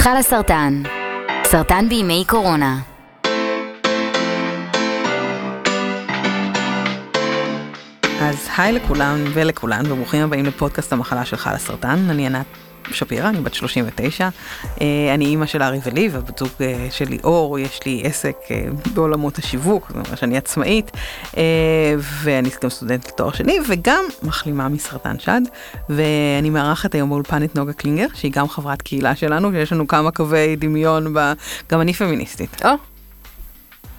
חלה סרטן, סרטן בימי קורונה. אז היי לכולם ולכולן וברוכים הבאים לפודקאסט המחלה של חלה סרטן, אני ענת שפירא, אני בת 39, אה, אני אימא של ארי ולי ובת זוג אה, של ליאור, יש לי עסק אה, בעולמות השיווק, זאת אומרת שאני עצמאית, ואני גם סטודנט לתואר שני וגם מחלימה מסרטן שד, ואני מארחת היום באולפן את נוגה קלינגר, שהיא גם חברת קהילה שלנו, שיש לנו כמה קווי דמיון, ב... גם אני פמיניסטית. או,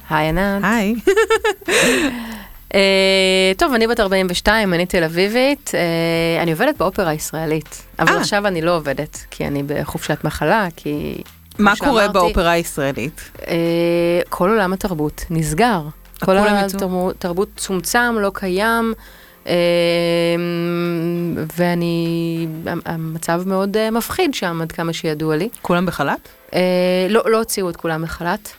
היי ענת. היי. Uh, טוב, אני בת 42, אני תל אביבית, uh, אני עובדת באופרה הישראלית, אבל אה. עכשיו אני לא עובדת, כי אני בחופשת מחלה, כי... מה קורה שאמרתי, באופרה הישראלית? Uh, כל עולם התרבות נסגר. כל עולם? התרבות צומצם, לא קיים, uh, ואני... המצב מאוד uh, מפחיד שם, עד כמה שידוע לי. כולם בחל"ת? Uh, לא, לא הוציאו את כולם לחל"ת.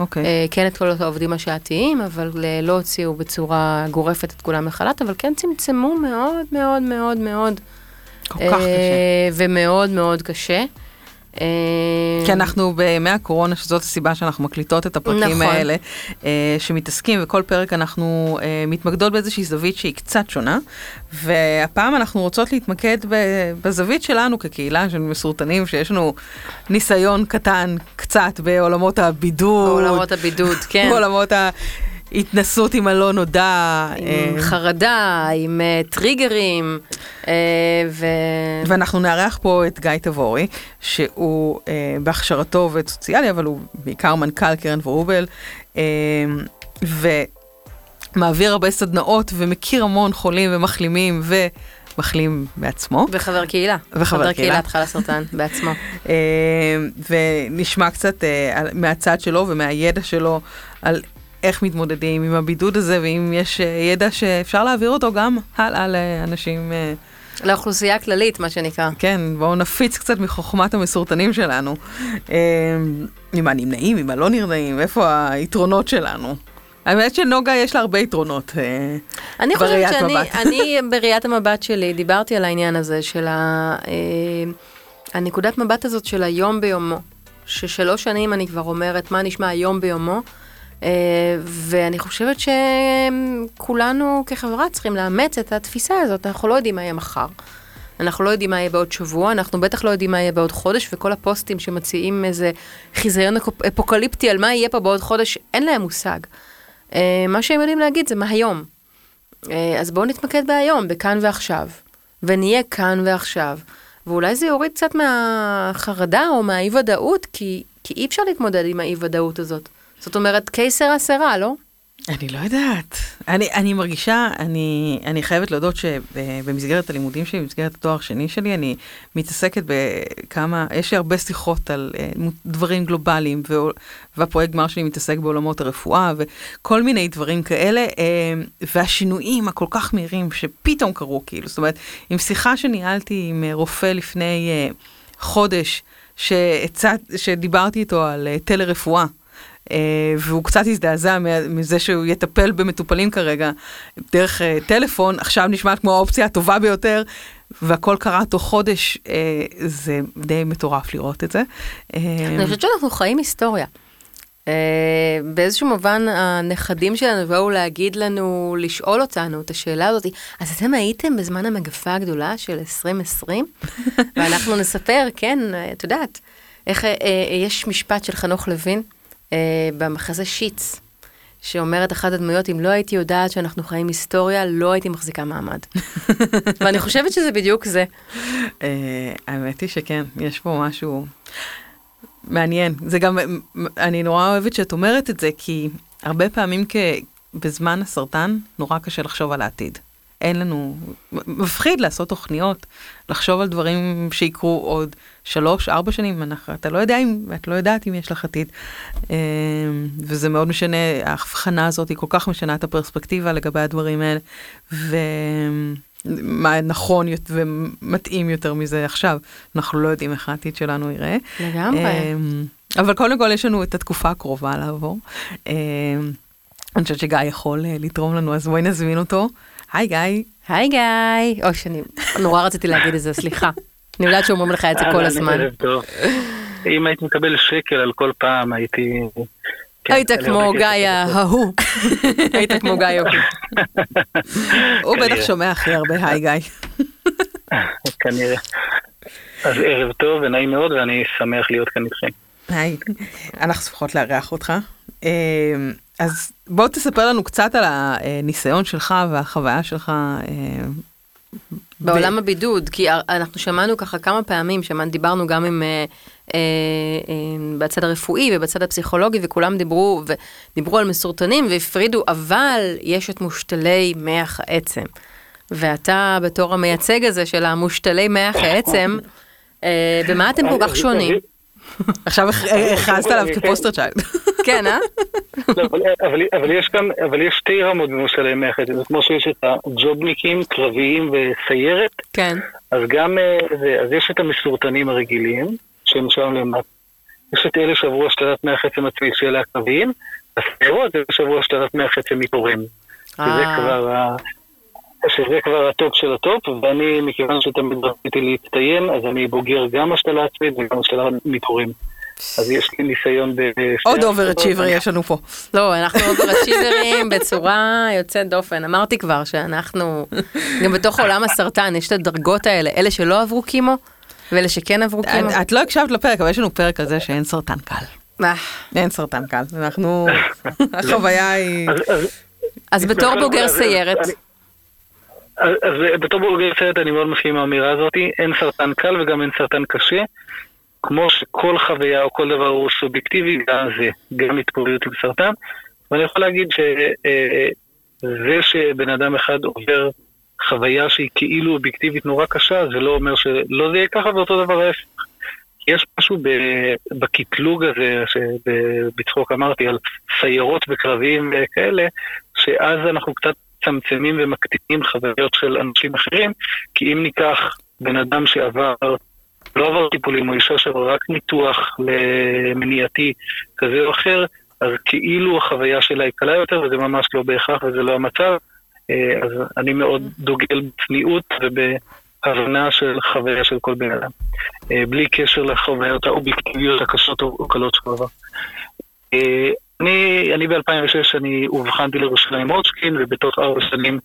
אוקיי. אה, כן את כל העובדים השעתיים, אבל אה, לא הוציאו בצורה גורפת את כולם מחל"ת, אבל כן צמצמו מאוד מאוד מאוד מאוד. כל כך קשה. אה, ומאוד מאוד קשה. אה, כי אנחנו בימי הקורונה, שזאת הסיבה שאנחנו מקליטות את הפרקים נכון. האלה, אה, שמתעסקים, וכל פרק אנחנו אה, מתמקדות באיזושהי זווית שהיא קצת שונה, והפעם אנחנו רוצות להתמקד בזווית שלנו כקהילה של מסורטנים, שיש לנו ניסיון קטן קצת בעולמות הבידוד, בעולמות הבידוד, כן. בעולמות ההתנסות עם הלא נודע. עם אה, חרדה, עם אה, טריגרים, אה, ו... ואנחנו נארח פה את גיא תבורי, שהוא אה, בהכשרתו עובד סוציאלי, אבל הוא בעיקר מנכ"ל קרן ורובל, אה, ומעביר הרבה סדנאות ומכיר המון חולים ומחלימים ומחלים בעצמו. וחבר קהילה. וחבר חבר קהילה. קהילת חלה סרטן בעצמו. אה, ונשמע קצת אה, מהצד שלו ומהידע שלו על איך מתמודדים עם הבידוד הזה, ואם יש אה, ידע שאפשר להעביר אותו גם הלאה לאנשים. אה, לאוכלוסייה הכללית, מה שנקרא. כן, בואו נפיץ קצת מחוכמת המסורטנים שלנו. אה, עם הנמנעים, עם הלא נרנעים, איפה היתרונות שלנו? האמת שנוגה יש לה הרבה יתרונות. אה, אני חושבת בראיית שאני, מבט. אני בראיית המבט שלי, דיברתי על העניין הזה של ה, אה, הנקודת מבט הזאת של היום ביומו, ששלוש שנים אני כבר אומרת מה נשמע היום ביומו, ואני חושבת שכולנו כחברה צריכים לאמץ את התפיסה הזאת, אנחנו לא יודעים מה יהיה מחר. אנחנו לא יודעים מה יהיה בעוד שבוע, אנחנו בטח לא יודעים מה יהיה בעוד חודש, וכל הפוסטים שמציעים איזה חיזיון אפ- אפוקליפטי על מה יהיה פה בעוד חודש, אין להם מושג. אה, מה שהם יודעים להגיד זה מה היום. אה, אז בואו נתמקד בהיום, בכאן ועכשיו, ונהיה כאן ועכשיו. ואולי זה יוריד קצת מהחרדה או מהאי-ודאות, כי, כי אי אפשר להתמודד עם האי-ודאות הזאת. זאת אומרת, קיסר אסרה, לא? אני לא יודעת. אני, אני מרגישה, אני, אני חייבת להודות שבמסגרת הלימודים שלי, במסגרת התואר השני שלי, אני מתעסקת בכמה, יש לי הרבה שיחות על אה, דברים גלובליים, והפרויקט גמר שלי מתעסק בעולמות הרפואה, וכל מיני דברים כאלה, אה, והשינויים הכל כך מהירים שפתאום קרו, כאילו, זאת אומרת, עם שיחה שניהלתי עם אה, רופא לפני אה, חודש, שהצעת, שדיברתי איתו על אה, טלרפואה. Uh, והוא קצת הזדעזע מזה שהוא יטפל במטופלים כרגע דרך uh, טלפון, עכשיו נשמעת כמו האופציה הטובה ביותר, והכל קרה תוך חודש, uh, זה די מטורף לראות את זה. אני חושבת שאנחנו חיים היסטוריה. באיזשהו מובן הנכדים שלנו באו להגיד לנו, לשאול אותנו את השאלה הזאת, אז אתם הייתם בזמן המגפה הגדולה של 2020? ואנחנו נספר, כן, אה, את יודעת, איך אה, אה, יש משפט של חנוך לוין אה, במחזה שיץ, שאומרת אחת הדמויות, אם לא הייתי יודעת שאנחנו חיים היסטוריה, לא הייתי מחזיקה מעמד. ואני חושבת שזה בדיוק זה. uh, האמת היא שכן, יש פה משהו מעניין. זה גם, אני נורא אוהבת שאת אומרת את זה, כי הרבה פעמים כ... בזמן הסרטן נורא קשה לחשוב על העתיד. אין לנו, מפחיד לעשות תוכניות, לחשוב על דברים שיקרו עוד שלוש, ארבע שנים, אנחנו, אתה לא יודע אם, את לא יודעת אם יש לך עתיד. אה, וזה מאוד משנה, ההבחנה הזאת היא כל כך משנה את הפרספקטיבה לגבי הדברים האלה, ומה נכון ומתאים יותר מזה עכשיו. אנחנו לא יודעים איך העתיד שלנו ייראה. לגמרי. אה, אבל קודם כל יש לנו את התקופה הקרובה לעבור. אה, אני חושבת שגיא יכול לתרום לנו, אז בואי נזמין אותו. היי גיא. היי גיא. אוי, שאני נורא רציתי להגיד את זה, סליחה. אני יודעת שאומרים לך את זה כל אהלן, הזמן. אם הייתי מקבל שקל על כל פעם, הייתי... כן, היית כמו גיא. ההוא. היית כמו גיא ההוא. הוא בטח. שומע הכי הרבה, היי גיא. כנראה. אז ערב טוב ונעים מאוד, ואני שמח להיות כאן איתכם. היי, אנחנו שמחות לארח אותך. אה, אז בוא תספר לנו קצת על הניסיון שלך והחוויה שלך. אה, בעולם הבידוד, כי אנחנו שמענו ככה כמה פעמים, שמענו, דיברנו גם עם, אה, אה, בצד הרפואי ובצד הפסיכולוגי, וכולם דיברו, ודיברו על מסורטנים והפרידו, אבל יש את מושתלי מח העצם. ואתה בתור המייצג הזה של המושתלי מח העצם, אה, במה אתם כל כך שונים? עכשיו הכ- הכרזת עליו כ poster child. כן, אה? לא, אבל, יש כאן, אבל יש שתי רמות במושתלי מח עצם, זה כמו שיש את הג'ובניקים, קרביים וסיירת, כן. אז גם, אה, זה, אז יש את המסורטנים הרגילים, שהם שם למטה. יש את אלה שעברו השתלת מח עצם עצמי שאלה הקרביים, הסיירות זה שעברו השתלת מח עצם מתורם. אה. כבר ה... שזה כבר הטופ של הטופ, ואני, מכיוון שתמיד רציתי להצטיין, אז אני בוגר גם השתלה עצמית וגם השתלה מתורם. אז יש לי ניסיון ב... עוד overachiever יש לנו פה. לא, אנחנו אוברצ'יברים בצורה יוצאת דופן. אמרתי כבר שאנחנו, גם בתוך עולם הסרטן, יש את הדרגות האלה, אלה שלא עברו כימו, ואלה שכן עברו כימו. את- לא הקשבת לפרק, אבל יש לנו פרק על זה שאין סרטן קל. אה, אין סרטן קל. אנחנו, החוויה היא... אז, בתור בוגר סיירת, אז, אז בתור בוגר סיירת אני מאוד מסכים עם האמירה הזאת, אין סרטן קל וגם אין סרטן קשה. כמו שכל חוויה או כל דבר הוא סובייקטיבי, גם זה, גם התמודדות עם סרטן. ואני יכול להגיד שזה שבן אדם אחד עובר חוויה שהיא כאילו אובייקטיבית נורא קשה, זה לא אומר שלא זה יהיה ככה, ואותו דבר ההפך. יש משהו בקטלוג הזה, שבצחוק אמרתי, על סיירות וקרביים וכאלה, שאז אנחנו קצת מצמצמים ומקטינים חוויות של אנשים אחרים, כי אם ניקח בן אדם שעבר, לא עבר טיפולים, או אישה שעבר רק ניתוח למניעתי כזה או אחר, אז כאילו החוויה שלה היא קלה יותר, וזה ממש לא בהכרח וזה לא המצב. אה, אז אני מאוד דוגל בצניעות ובהבנה של חוויה של כל בן אדם, אה, בלי קשר לחוויות האובייקטיביות הקשות או קלות שהוא עבר. אני, אני ב-2006, אני אובחנתי לירושלים מוצ'קין, ובתוך ארבע שנים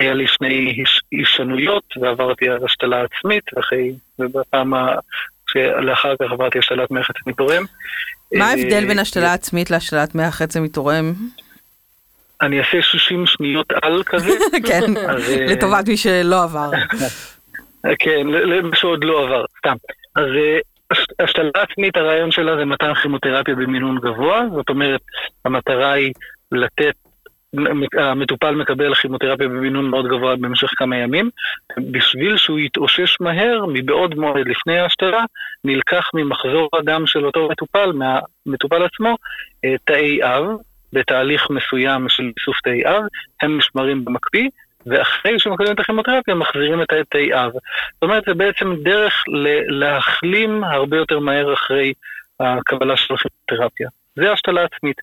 היה לי שני היש- הישנויות, ועברתי על השתלה עצמית, ואחרי, ובפעם ה... שלאחר כך עברתי השתלת מח עצמי תורם. מה אה, ההבדל בין השתלה עצמית להשתלת מח עצם מתורם? אני אעשה 60 שניות על כזה. כן, אה, לטובת מי שלא עבר. כן, למי שעוד לא עבר, סתם. אז אה, השתלה עצמית, הרעיון שלה זה מתן כימותרפיה במינון גבוה, זאת אומרת, המטרה היא לתת, המטופל מקבל כימותרפיה במינון מאוד גבוה במשך כמה ימים, בשביל שהוא יתאושש מהר מבעוד מועד לפני ההשתלה, נלקח ממחזור הדם של אותו מטופל, מהמטופל עצמו, אה, תאי אב, בתהליך מסוים של איסוף תאי אב, הם נשמרים במקפיא, ואחרי שמקבלים את הכימותרפיה מחזירים את התאי אב. זאת אומרת, זה בעצם דרך להחלים הרבה יותר מהר אחרי הקבלה של הכימותרפיה. זה השתלה עצמית.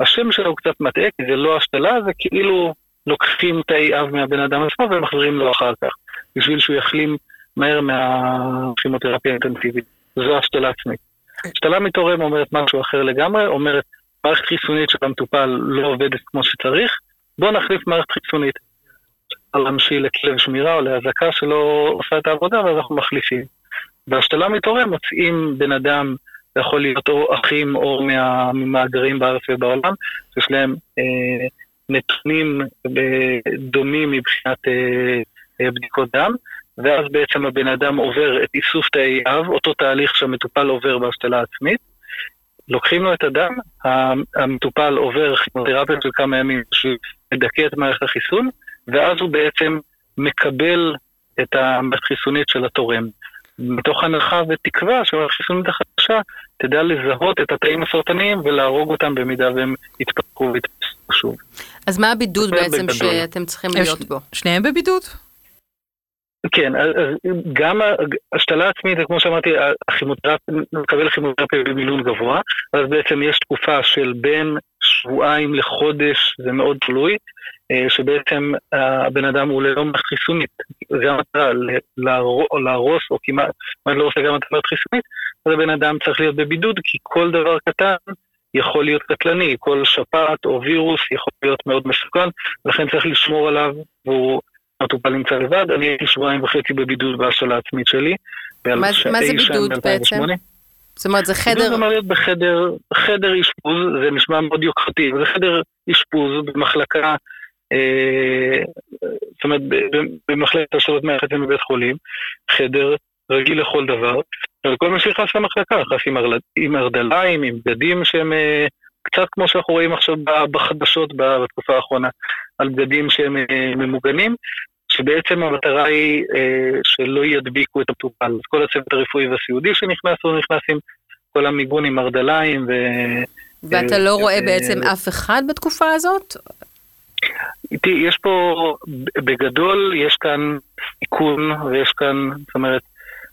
השם שלו הוא קצת מטעה, כי זה לא השתלה, זה כאילו לוקחים תאי אב מהבן אדם עצמו ומחזירים לו אחר כך, בשביל שהוא יחלים מהר מהכימותרפיה האינטנסיבית. זו השתלה עצמית. השתלה מתורם אומרת משהו אחר לגמרי, אומרת מערכת חיסונית של המטופל לא עובדת כמו שצריך, בואו נחליף מערכת חיסונית. להמשיל לכלב שמירה או לאזעקה שלא עושה את העבודה, ואז אנחנו מחליפים. בהשתלה מתורם מוצאים בן אדם, זה יכול להיות או אחים או מה- ממאגרים בארץ ובעולם, שיש להם אה, נתונים דומים מבחינת אה, אה, בדיקות דם, ואז בעצם הבן אדם עובר את איסוף תאי אב, אותו תהליך שהמטופל עובר בהשתלה עצמית. לוקחים לו את הדם, המטופל עובר כימותרפיה של כמה ימים בשביל לדכא את מערכת החיסון, ואז הוא בעצם מקבל את החיסונית של התורם. מתוך הנחה ותקווה שהמערכת החיסונית החדשה תדע לזהות את התאים הסרטניים ולהרוג אותם במידה והם יתפתחו ויתפסו שוב. אז מה הבידוד בעצם בגדול. שאתם צריכים להיות ש- בו? שניהם בבידוד? כן, אז אז גם השתלה עצמית, כמו שאמרתי, הכימותרפיה, מקבל כימותרפיה במינון גבוה, אז בעצם יש תקופה של בין שבועיים לחודש, זה מאוד תלוי, אה, שבעצם הבן אדם הוא ללא מערכת חיסונית. זה המטרה, להרוס, או כמעט, לא עושה גם המערכת חיסונית, אז הבן אדם צריך להיות בבידוד, כי כל דבר קטן יכול להיות קטלני, כל שפעת או וירוס יכול להיות מאוד מסוכן, לכן צריך לשמור עליו, והוא מטופל נמצא לבד. אני הייתי שבועיים וחצי בבידוד בהשאלה העצמית שלי. מה, מה זה בידוד בעצם? זאת אומרת, זה חדר... בידוד אמור להיות בחדר, חדר אשפוז, זה נשמע מאוד יוקרתי, זה חדר אשפוז במחלקה, אה, זאת אומרת, במחלקת השאלות מהחצי מבית חולים, חדר רגיל לכל דבר, וכל מי שנכנס למחלקה, נכנס. עם הרדליים, עם בגדים שהם אה, קצת כמו שאנחנו רואים עכשיו בחדשות בתקופה האחרונה, על בגדים שהם אה, ממוגנים, שבעצם המטרה היא אה, שלא ידביקו את המטופל. אז כל הצוות הרפואי והסיעודי שנכנס, הוא נכנס עם כל המיגון עם הרדליים ו... ואתה לא רואה בעצם אף אחד בתקופה הזאת? תראי, יש פה, בגדול, יש כאן סיכון ויש כאן, זאת אומרת,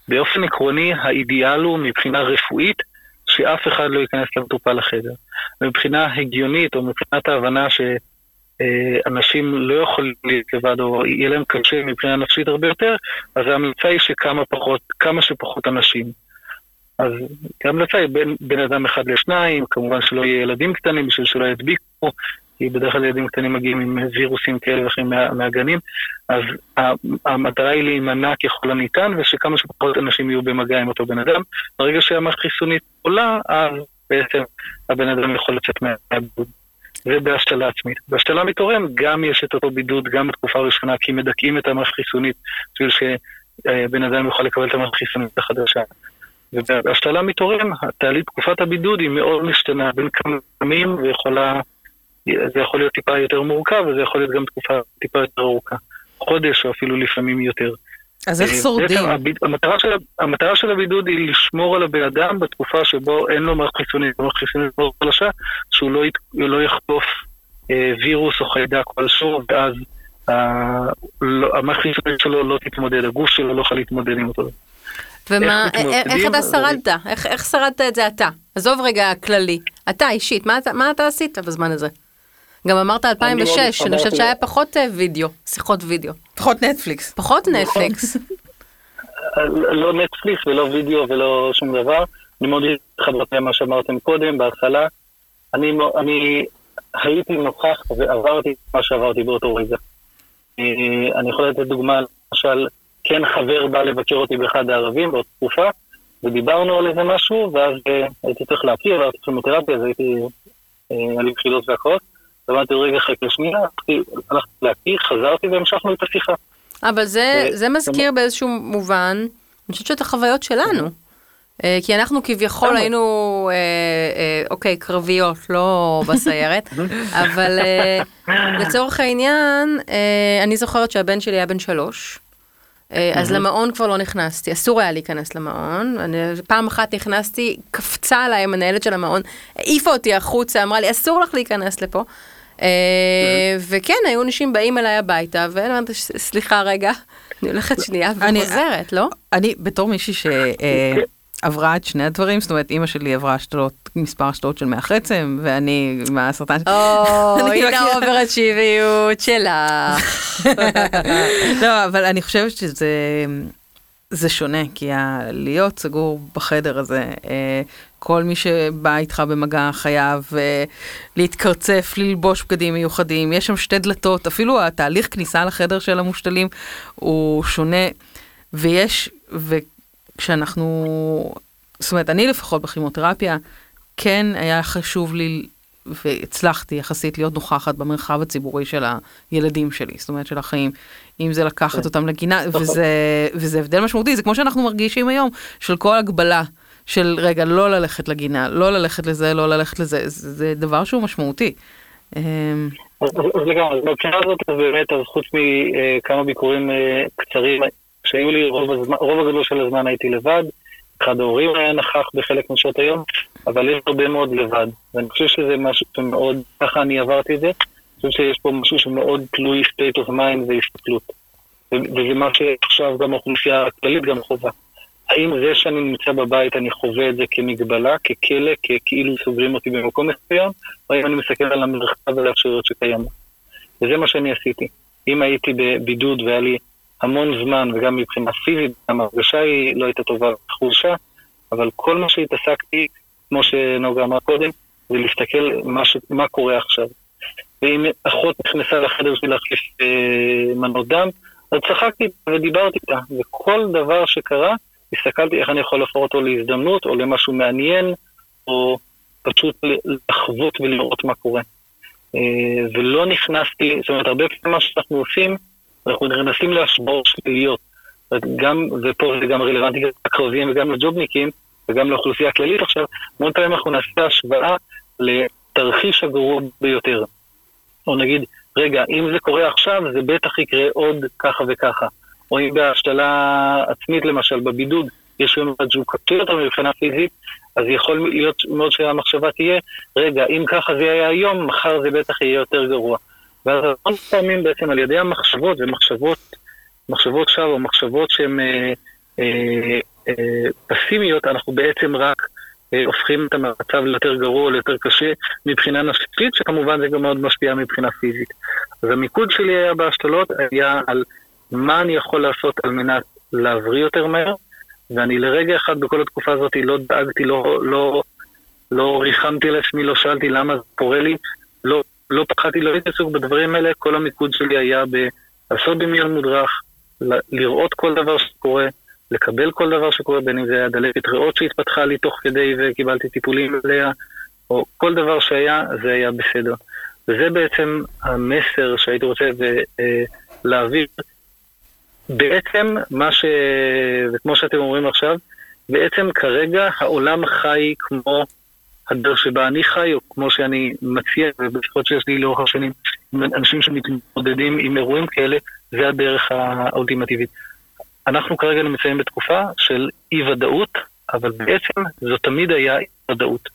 באופן עקרוני, האידיאל הוא מבחינה רפואית, שאף אחד לא ייכנס למטופל לחדר. מבחינה הגיונית, או מבחינת ההבנה שאנשים לא יכולים להיות לבד, או יהיה להם קשה מבחינה נפשית הרבה יותר, אז ההמלצה היא שכמה פחות, כמה שפחות אנשים. אז ההמלצה היא בין, בין אדם אחד לשניים, כמובן שלא יהיה ילדים קטנים בשביל שלא ידביקו, כי בדרך כלל ילדים קטנים מגיעים עם וירוסים כאלה ואחרים מה, מהגנים, אז המטרה היא להימנע ככל הניתן, ושכמה שפחות אנשים יהיו במגע עם אותו בן אדם. ברגע שהמערכת חיסונית עולה, אז בעצם הבן אדם יכול לצאת מהבידוד. בהשתלה עצמית. בהשתלה מתורם גם יש את אותו בידוד, גם בתקופה הראשונה, כי מדכאים את המערכת חיסונית, בשביל שבן אדם יוכל לקבל את המערכת חיסונית החדשה. ובהשתלה מתורם, תהליך תקופת הבידוד היא מאוד משתנה בין כמה ימים ויכולה זה יכול להיות טיפה יותר מורכב, וזה יכול להיות גם תקופה טיפה יותר ארוכה. חודש או אפילו לפעמים יותר. אז איך אה, שורדים? המטרה של, המטרה של הבידוד היא לשמור על הבן אדם בתקופה שבו אין לו מערכת חיסונית, מערכת חיסונית מאוד חלשה, שהוא לא, לא יחטוף אה, וירוס או חיידק כלשהו, ואז אה, לא, המערכת החיסונית שלו לא תתמודד, הגוף שלו לא יכול להתמודד עם אותו. ומה, איך, איך, איך אתה שרדת? איך, איך שרדת את זה אתה? עזוב רגע כללי. אתה אישית, מה, מה אתה עשית בזמן הזה? גם אמרת 2006, אני חושבת שהיה פחות אה, וידאו, שיחות וידאו. פחות נטפליקס. פחות נטפליקס. לא נטפליקס ולא וידאו ולא שום דבר. אני מאוד התחברתי למה שאמרתם קודם, בהתחלה. אני, אני הייתי נוכח ועברתי מה שעברתי באותו רגע. אה, אני יכול לתת דוגמה, למשל, כן חבר בא לבקר אותי באחד הערבים באותה תקופה, ודיברנו על איזה משהו, ואז אה, הייתי צריך להכיר, עברתי כימותרפיה, אז הייתי, היה לי בחילות והכל. אמרתי, רגע, חכה שנייה, הלכתי להכיר, חזרתי והמשכנו את השיחה. אבל זה, זה מזכיר באיזשהו מובן, אני חושבת שאת החוויות שלנו. אה, כי אנחנו כביכול היינו, אה, אה, אוקיי, קרביות, לא בסיירת, אבל לצורך העניין, אני זוכרת שהבן שלי היה בן שלוש, אז למעון כבר לא נכנסתי, אסור היה להיכנס למעון. אני, פעם אחת נכנסתי, קפצה עליי המנהלת של המעון, העיפה אותי החוצה, אמרה לי, אסור לך להיכנס לפה. אה, וכן, היו אנשים באים אליי הביתה, אומרת, סליחה רגע, אני הולכת שנייה וחוזרת, לא? אני, בתור מישהי שעברה את שני הדברים, זאת אומרת, אימא שלי עברה השתלות, מספר השתלות של מח עצם, ואני עם הסרטן שלי. או, הנה עוברת שוויות שלך. לא, אבל אני חושבת שזה... זה שונה, כי להיות סגור בחדר הזה, אה, כל מי שבא איתך במגע חייב אה, להתקרצף, ללבוש בגדים מיוחדים, יש שם שתי דלתות, אפילו התהליך כניסה לחדר של המושתלים הוא שונה, ויש, וכשאנחנו, זאת אומרת, אני לפחות בכימותרפיה, כן היה חשוב לי והצלחתי יחסית להיות נוכחת במרחב הציבורי של הילדים שלי, זאת אומרת של החיים, אם זה לקחת כן. אותם לגינה, נכון. וזה, וזה הבדל משמעותי, זה כמו שאנחנו מרגישים היום, של כל הגבלה של רגע, לא ללכת לגינה, לא ללכת לזה, לא ללכת לזה, זה, זה דבר שהוא משמעותי. אמ, אז לגמרי, מבחינה הזאת באמת, אז חוץ מכמה ביקורים אה, קצרים שהיו לי, רוב, הגדול של הזמן הייתי לבד, אחד ההורים היה נכח בחלק משעות היום, אבל יש הרבה מאוד לבד. ואני חושב שזה משהו שמאוד, ככה אני עברתי את זה, חושב שיש פה משהו שמאוד תלוי state of mind והסתכלות. וזה מה שעכשיו גם האוכלוסייה הכללית גם חובה. האם זה שאני נמצא בבית אני חווה את זה כמגבלה, ככלא, כאילו סוגרים אותי במקום מסוים, או אם אני מסתכל על המרחב ועל האפשרויות שקיימות. וזה מה שאני עשיתי. אם הייתי בבידוד והיה לי המון זמן, וגם מבחינה פיזית, גם ההרגשה היא לא הייתה טובה, חולשה, אבל כל מה שהתעסקתי, כמו שנוגה אמרה קודם, זה להסתכל מה, ש... מה קורה עכשיו. ואם אחות נכנסה לחדר שלי להחליף אה, מנות דם, אז צחקתי ודיברתי איתה, וכל דבר שקרה, הסתכלתי איך אני יכול להפוך אותו להזדמנות, או למשהו מעניין, או פשוט לחוות ולראות מה קורה. אה, ולא נכנסתי, זאת אומרת, הרבה פעמים מה שאנחנו עושים, אנחנו נכנסים להשבעות שליליות. גם, ופה זה גם רלוונטי לקרבים וגם לג'ובניקים, וגם לאוכלוסייה הכללית עכשיו, המון פעמים אנחנו נעשה השוואה לתרחיש הגרוע ביותר. או נגיד, רגע, אם זה קורה עכשיו, זה בטח יקרה עוד ככה וככה. או אם בהשתלה עצמית למשל, בבידוד, יש יום אחד שהוא קשה יותר מבחינה פיזית, אז יכול להיות מאוד שהמחשבה תהיה, רגע, אם ככה זה היה היום, מחר זה בטח יהיה יותר גרוע. ואז המון פעמים בעצם על ידי המחשבות, ומחשבות, מחשבות שווא או מחשבות שהן אה, אה, אה, פסימיות, אנחנו בעצם רק הופכים את המצב ליותר גרוע, ליותר קשה מבחינה נפשית, שכמובן זה גם מאוד משפיע מבחינה פיזית. אז המיקוד שלי היה בהשתלות היה על מה אני יכול לעשות על מנת להבריא יותר מהר, ואני לרגע אחד בכל התקופה הזאת לא דאגתי, לא, לא, לא ריחמתי על עצמי, לא שאלתי למה זה קורה לי, לא, לא פחדתי, לא הייתי עסוק בדברים האלה, כל המיקוד שלי היה לעשות דמיון מודרך, לראות כל דבר שקורה, לקבל כל דבר שקורה, בין אם זה היה דלקת ריאות שהתפתחה לי תוך כדי וקיבלתי טיפולים עליה, או כל דבר שהיה, זה היה בסדר. וזה בעצם המסר שהייתי רוצה אה, להעביר. בעצם מה ש... וכמו שאתם אומרים עכשיו, בעצם כרגע העולם חי כמו הדרך שבה אני חי, או כמו שאני מציע, ובשיחות שיש לי לאורך השנים, אנשים שמתמודדים עם אירועים כאלה, זה הדרך האולטימטיבית. אנחנו כרגע נמצאים בתקופה של אי-ודאות, אבל בעצם זו תמיד היה אי-ודאות.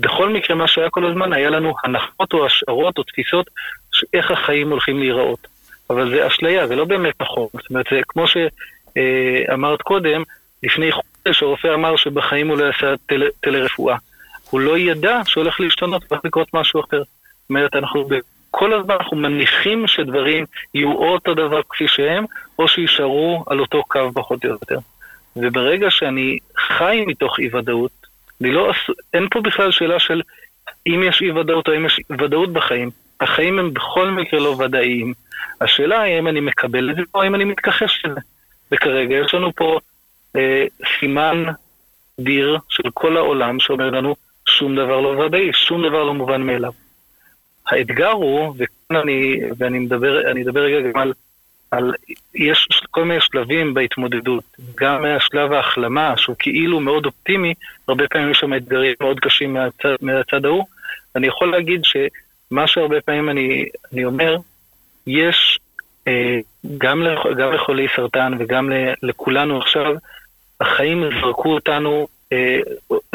בכל מקרה, מה שהיה כל הזמן, היה לנו הנחות או השערות או תפיסות איך החיים הולכים להיראות. אבל זה אשליה, זה לא באמת נכון. זאת אומרת, זה כמו שאמרת קודם, לפני חודש הרופא אמר שבחיים הוא לא יעשה טל, טלרפואה. הוא לא ידע שהולך להשתנות והולך לקרות משהו אחר. זאת אומרת, אנחנו כל הזמן אנחנו מניחים שדברים יהיו או אותו דבר כפי שהם, או שיישארו על אותו קו פחות או יותר. וברגע שאני חי מתוך אי-ודאות, לא, אין פה בכלל שאלה של אם יש אי-ודאות או אם יש ודאות בחיים. החיים הם בכל מקרה לא ודאיים. השאלה היא האם אני מקבל את זה או האם אני מתכחש לזה. וכרגע יש לנו פה אה, סימן דיר של כל העולם שאומר לנו שום דבר לא ודאי, שום דבר לא מובן מאליו. האתגר הוא, וכאן אני, ואני מדבר, אני אדבר רגע גם על, על, יש כל מיני שלבים בהתמודדות, גם מהשלב ההחלמה, שהוא כאילו מאוד אופטימי, הרבה פעמים יש שם אתגרים מאוד קשים מהצד, מהצד ההוא. אני יכול להגיד שמה שהרבה פעמים אני, אני אומר, יש אה, גם, לח, גם לחולי סרטן וגם לכולנו עכשיו, החיים זרקו אותנו, אה,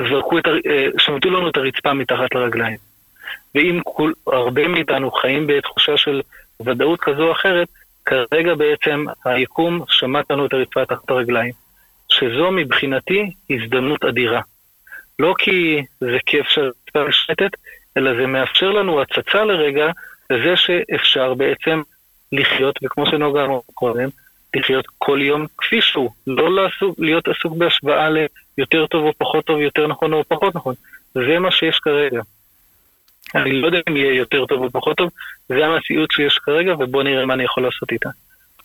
זרקו את, אה, שמטו לנו את הרצפה מתחת לרגליים. ואם כול, הרבה מאיתנו חיים בתחושה של ודאות כזו או אחרת, כרגע בעצם היקום שמט לנו את הרצפה תחת הרגליים. שזו מבחינתי הזדמנות אדירה. לא כי זה כיף שהרצפה משתת, אלא זה מאפשר לנו הצצה לרגע לזה שאפשר בעצם לחיות, וכמו שנוגע אמר קודם, לחיות כל יום כפי שהוא. לא לעסוק, להיות עסוק בהשוואה ליותר טוב או פחות טוב, יותר נכון או פחות נכון. זה מה שיש כרגע. אני לא יודע אם יהיה יותר טוב או פחות טוב, זה המציאות שיש כרגע, ובואו נראה מה אני יכול לעשות איתה.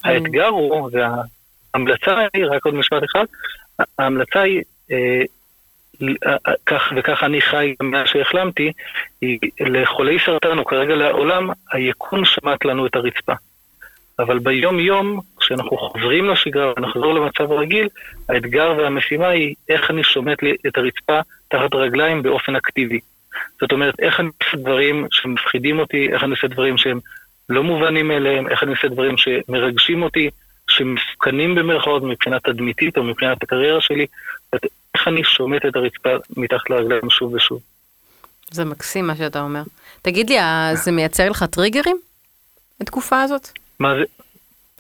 האתגר הוא, וההמלצה היא, רק עוד משפט אחד, ההמלצה היא, אה, אה, כך וככה אני חי מאז שהחלמתי, היא לחולי סרטן, או כרגע לעולם, היקום שמט לנו את הרצפה. אבל ביום יום, כשאנחנו חוזרים לשגרה ונחזור למצב הרגיל, האתגר והמשימה היא איך אני שומט לי את הרצפה תחת הרגליים באופן אקטיבי. זאת אומרת, איך אני עושה דברים שמפחידים אותי, איך אני עושה דברים שהם לא מובנים מאליהם, איך אני עושה דברים שמרגשים אותי, שמסוכנים במרכאות מבחינה תדמיתית או מבחינת הקריירה שלי, איך אני שומט את הרצפה מתחת לרגליים שוב ושוב. זה מקסים מה שאתה אומר. תגיד לי, זה מייצר לך טריגרים? התקופה הזאת? מה זה?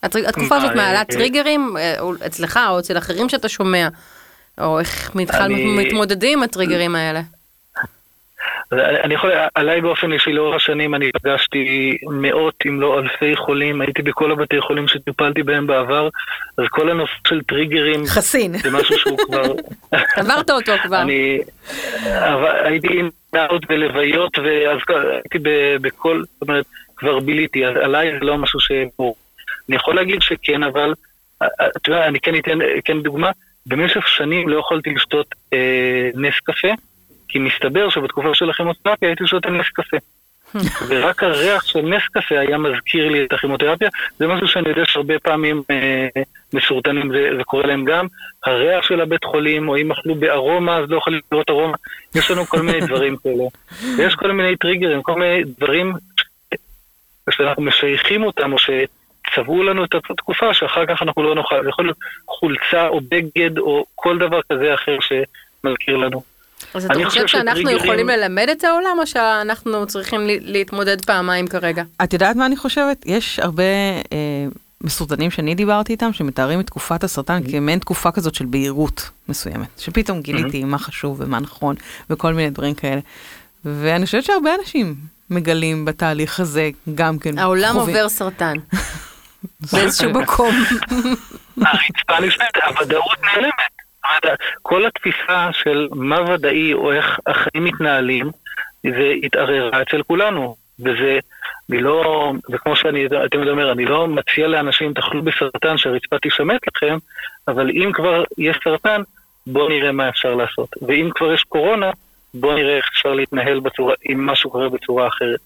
התקופה הזאת מעלה טריגרים אה, אצלך או אצל אחרים שאתה שומע, או איך מתמודדים עם הטריגרים האלה? אני יכול, עליי באופן אישי לאורך השנים אני פגשתי מאות אם לא אלפי חולים, הייתי בכל הבתי חולים שטיפלתי בהם בעבר, אז כל הנושא של טריגרים, חסין. זה משהו שהוא כבר... עברת אותו כבר. אני הייתי עם נערות בלוויות, ואז הייתי בכל, זאת אומרת, כבר ביליתי, עליי זה לא משהו ש... אני יכול להגיד שכן, אבל, אתה יודע, אני כן אתן כן דוגמה, במשך שנים לא יכולתי לשתות אה, נס קפה, כי מסתבר שבתקופה של הכימותרפיה הייתי שותה נס קפה. ורק הריח של נס קפה היה מזכיר לי את הכימותרפיה, זה משהו שאני יודע שהרבה פעמים אה, מסורטנים זה, זה קורה להם גם. הריח של הבית חולים, או אם אכלו בארומה אז לא יכולים לראות ארומה, יש לנו כל מיני דברים כאלה. ויש כל מיני טריגרים, כל מיני דברים שאנחנו משייכים אותם, או שצבעו לנו את התקופה, שאחר כך אנחנו לא נוכל, זה יכול להיות חולצה או בגד או כל דבר כזה אחר שמזכיר לנו. אז אתה חושב חושב שאנחנו שטריגרים- יכולים ללמד את העולם, או שאנחנו צריכים ל- להתמודד פעמיים כרגע? את יודעת מה אני חושבת? יש הרבה אה, מסורטנים שאני דיברתי איתם, שמתארים את תקופת הסרטן כמעין תקופה כזאת של בהירות מסוימת, שפתאום גיליתי מה חשוב ומה נכון, וכל מיני דברים כאלה. ואני חושבת שהרבה אנשים מגלים בתהליך הזה גם כן העולם חווים- עובר סרטן. באיזשהו מקום. הרצפה נשמעת, הוודאות נעלמת. כל התפיסה של מה ודאי או איך החיים מתנהלים, זה התערערה אצל כולנו. וזה, אני לא, וכמו שאני תמיד אומר, אני לא מציע לאנשים תאכלו בסרטן שהרצפה תשמט לכם, אבל אם כבר יש סרטן, בואו נראה מה אפשר לעשות. ואם כבר יש קורונה, בואו נראה איך אפשר להתנהל בצורה, אם משהו קורה בצורה אחרת.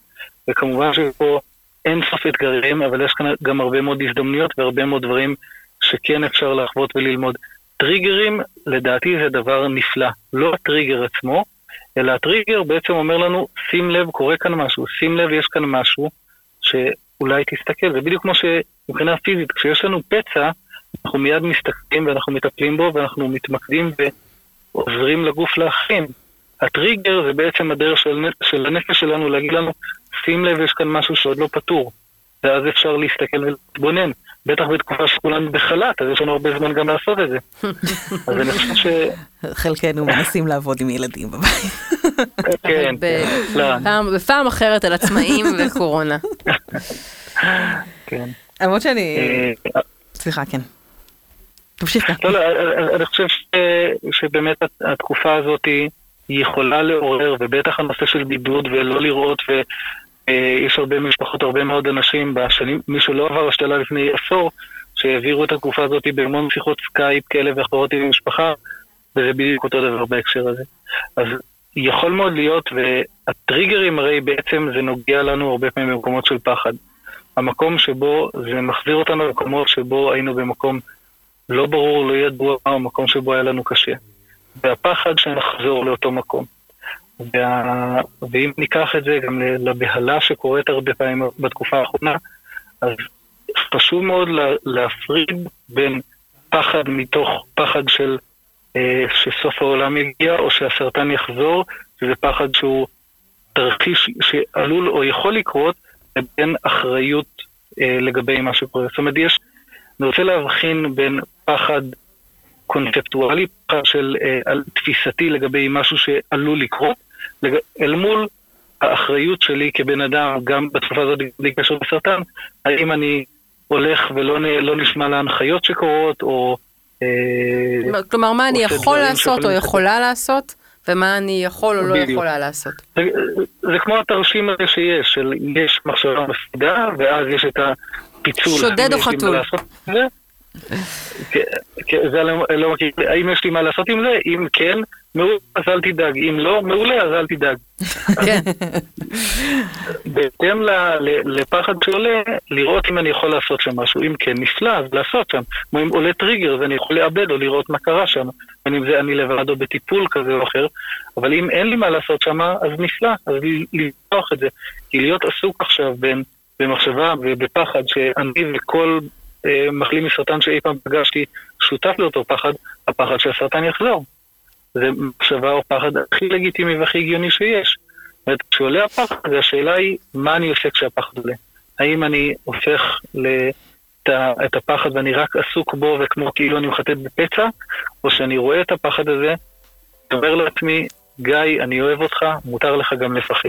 וכמובן שפה אין סוף אתגרים, אבל יש כאן גם הרבה מאוד הזדמנויות והרבה מאוד דברים שכן אפשר לחוות וללמוד. טריגרים, לדעתי זה דבר נפלא. לא הטריגר עצמו, אלא הטריגר בעצם אומר לנו, שים לב, קורה כאן משהו, שים לב, יש כאן משהו, שאולי תסתכל. זה בדיוק כמו שמבחינה פיזית, כשיש לנו פצע, אנחנו מיד מסתכלים ואנחנו מטפלים בו ואנחנו מתמקדים ועוזרים לגוף להכין. הטריגר זה בעצם הדרך של, של הנפש שלנו להגיד לנו, שים לב, יש כאן משהו שעוד לא פתור. ואז אפשר להסתכל ולהתבונן. בטח בתקופה שכולנו בחל"ת, אז יש לנו הרבה זמן גם לעשות את זה. אז אני חושב ש... חלקנו מנסים לעבוד עם ילדים בבית. כן, פעם- בפעם אחרת על עצמאים וקורונה. כן. למרות שאני... אה, סליחה, כן. תמשיך כאן. לא, לא, אני חושב ש, שבאמת התקופה הזאת היא יכולה לעורר, ובטח הנושא של בידוד ולא לראות, ויש הרבה משפחות, הרבה מאוד אנשים בשנים, מי שלא עבר השתלה לפני עשור, שהעבירו את התקופה הזאת בהמון שיחות סקייפ כאלה ואחרות עם המשפחה, וזה בדיוק אותו דבר בהקשר הזה. אז יכול מאוד להיות, והטריגרים הרי בעצם זה נוגע לנו הרבה פעמים במקומות של פחד. המקום שבו, זה מחזיר אותנו למקומות שבו היינו במקום לא ברור, לא ידוע המקום שבו היה לנו קשה. והפחד שנחזור לאותו מקום. וה... ואם ניקח את זה גם לבהלה שקורית הרבה פעמים בתקופה האחרונה, אז חשוב מאוד לה... להפריד בין פחד מתוך פחד של אה, שסוף העולם יגיע או שהסרטן יחזור, שזה פחד שהוא תרחיש שעלול או יכול לקרות, לבין אחריות אה, לגבי מה שקורה. זאת אומרת, יש, אני רוצה להבחין בין פחד קונספטואלי, פחד של אה, תפיסתי לגבי משהו שעלול לקרות, אל מול האחריות שלי כבן אדם, גם בתקופה הזאת בלי קשר לסרטן, האם אני הולך ולא נ, לא נשמע להנחיות שקורות, או... אה, כלומר, מה אני יכול לעשות או יכולה לעשות, ומה אני יכול או לא. יכולה לעשות. זה, זה כמו התרשים הזה שיש, של יש מחשבה מפחידה, ואז יש את הפיצול. שודד או חתול? זה? כן, כן, זה לא- לא מכיר. האם יש לי מה לעשות עם זה? אם כן, מעולה, אז אל תדאג. אם לא, מעולה, אז אל תדאג. כן, בהתאם לפחד שעולה, לראות אם אני יכול לעשות שם משהו. אם כן, נפלא, אז לעשות שם. כמו אם עולה טריגר, אז אני יכול לאבד או לראות מה קרה שם. בין אם זה אני לבד או בטיפול כזה או אחר. אבל אם אין לי מה לעשות שם, אז נפלא, אז לפתוח את זה. כי להיות עסוק עכשיו בין, במחשבה ובפחד שאני וכל אה, מחלים מסרטן שאי פעם פגשתי שותף לאותו פחד, הפחד שהסרטן יחזור. זה מחשבה או פחד הכי לגיטימי והכי הגיוני שיש. זאת אומרת, כשעולה הפחד, השאלה היא, מה אני עושה כשהפחד עולה? האם אני הופך את הפחד ואני רק עסוק בו וכמו כאילו אני מחטט בפצע, או שאני רואה את הפחד הזה, אומר לעצמי, גיא, אני אוהב אותך, מותר לך גם לפחד.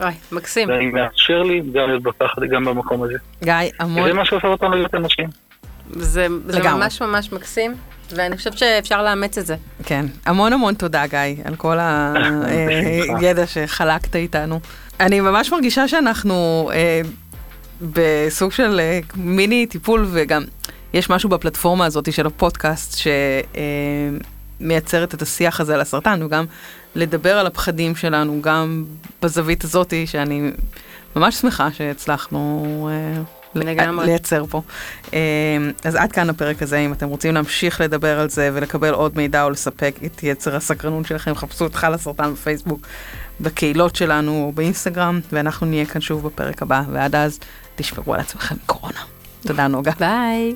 אוי, מקסים. ואני מאפשר לי גם להיות בפחד, גם במקום הזה. גיא, המון... זה מה שהופך אותנו להיות אנשים. זה, זה. ממש ממש מקסים, ואני חושבת שאפשר לאמץ את זה. כן, המון המון תודה גיא על כל הידע שחלקת איתנו. אני ממש מרגישה שאנחנו אה, בסוג של אה, מיני טיפול וגם יש משהו בפלטפורמה הזאת של הפודקאסט שמייצרת את השיח הזה על הסרטן וגם לדבר על הפחדים שלנו גם בזווית הזאתי שאני ממש שמחה שהצלחנו אה, לגמרי. לייצר פה. אה, אז עד כאן הפרק הזה, אם אתם רוצים להמשיך לדבר על זה ולקבל עוד מידע או לספק את יצר הסקרנות שלכם, חפשו את חל הסרטן בפייסבוק, בקהילות שלנו או באינסטגרם, ואנחנו נהיה כאן שוב בפרק הבא, ועד אז תשמרו על עצמכם קורונה. תודה נוגה. ביי.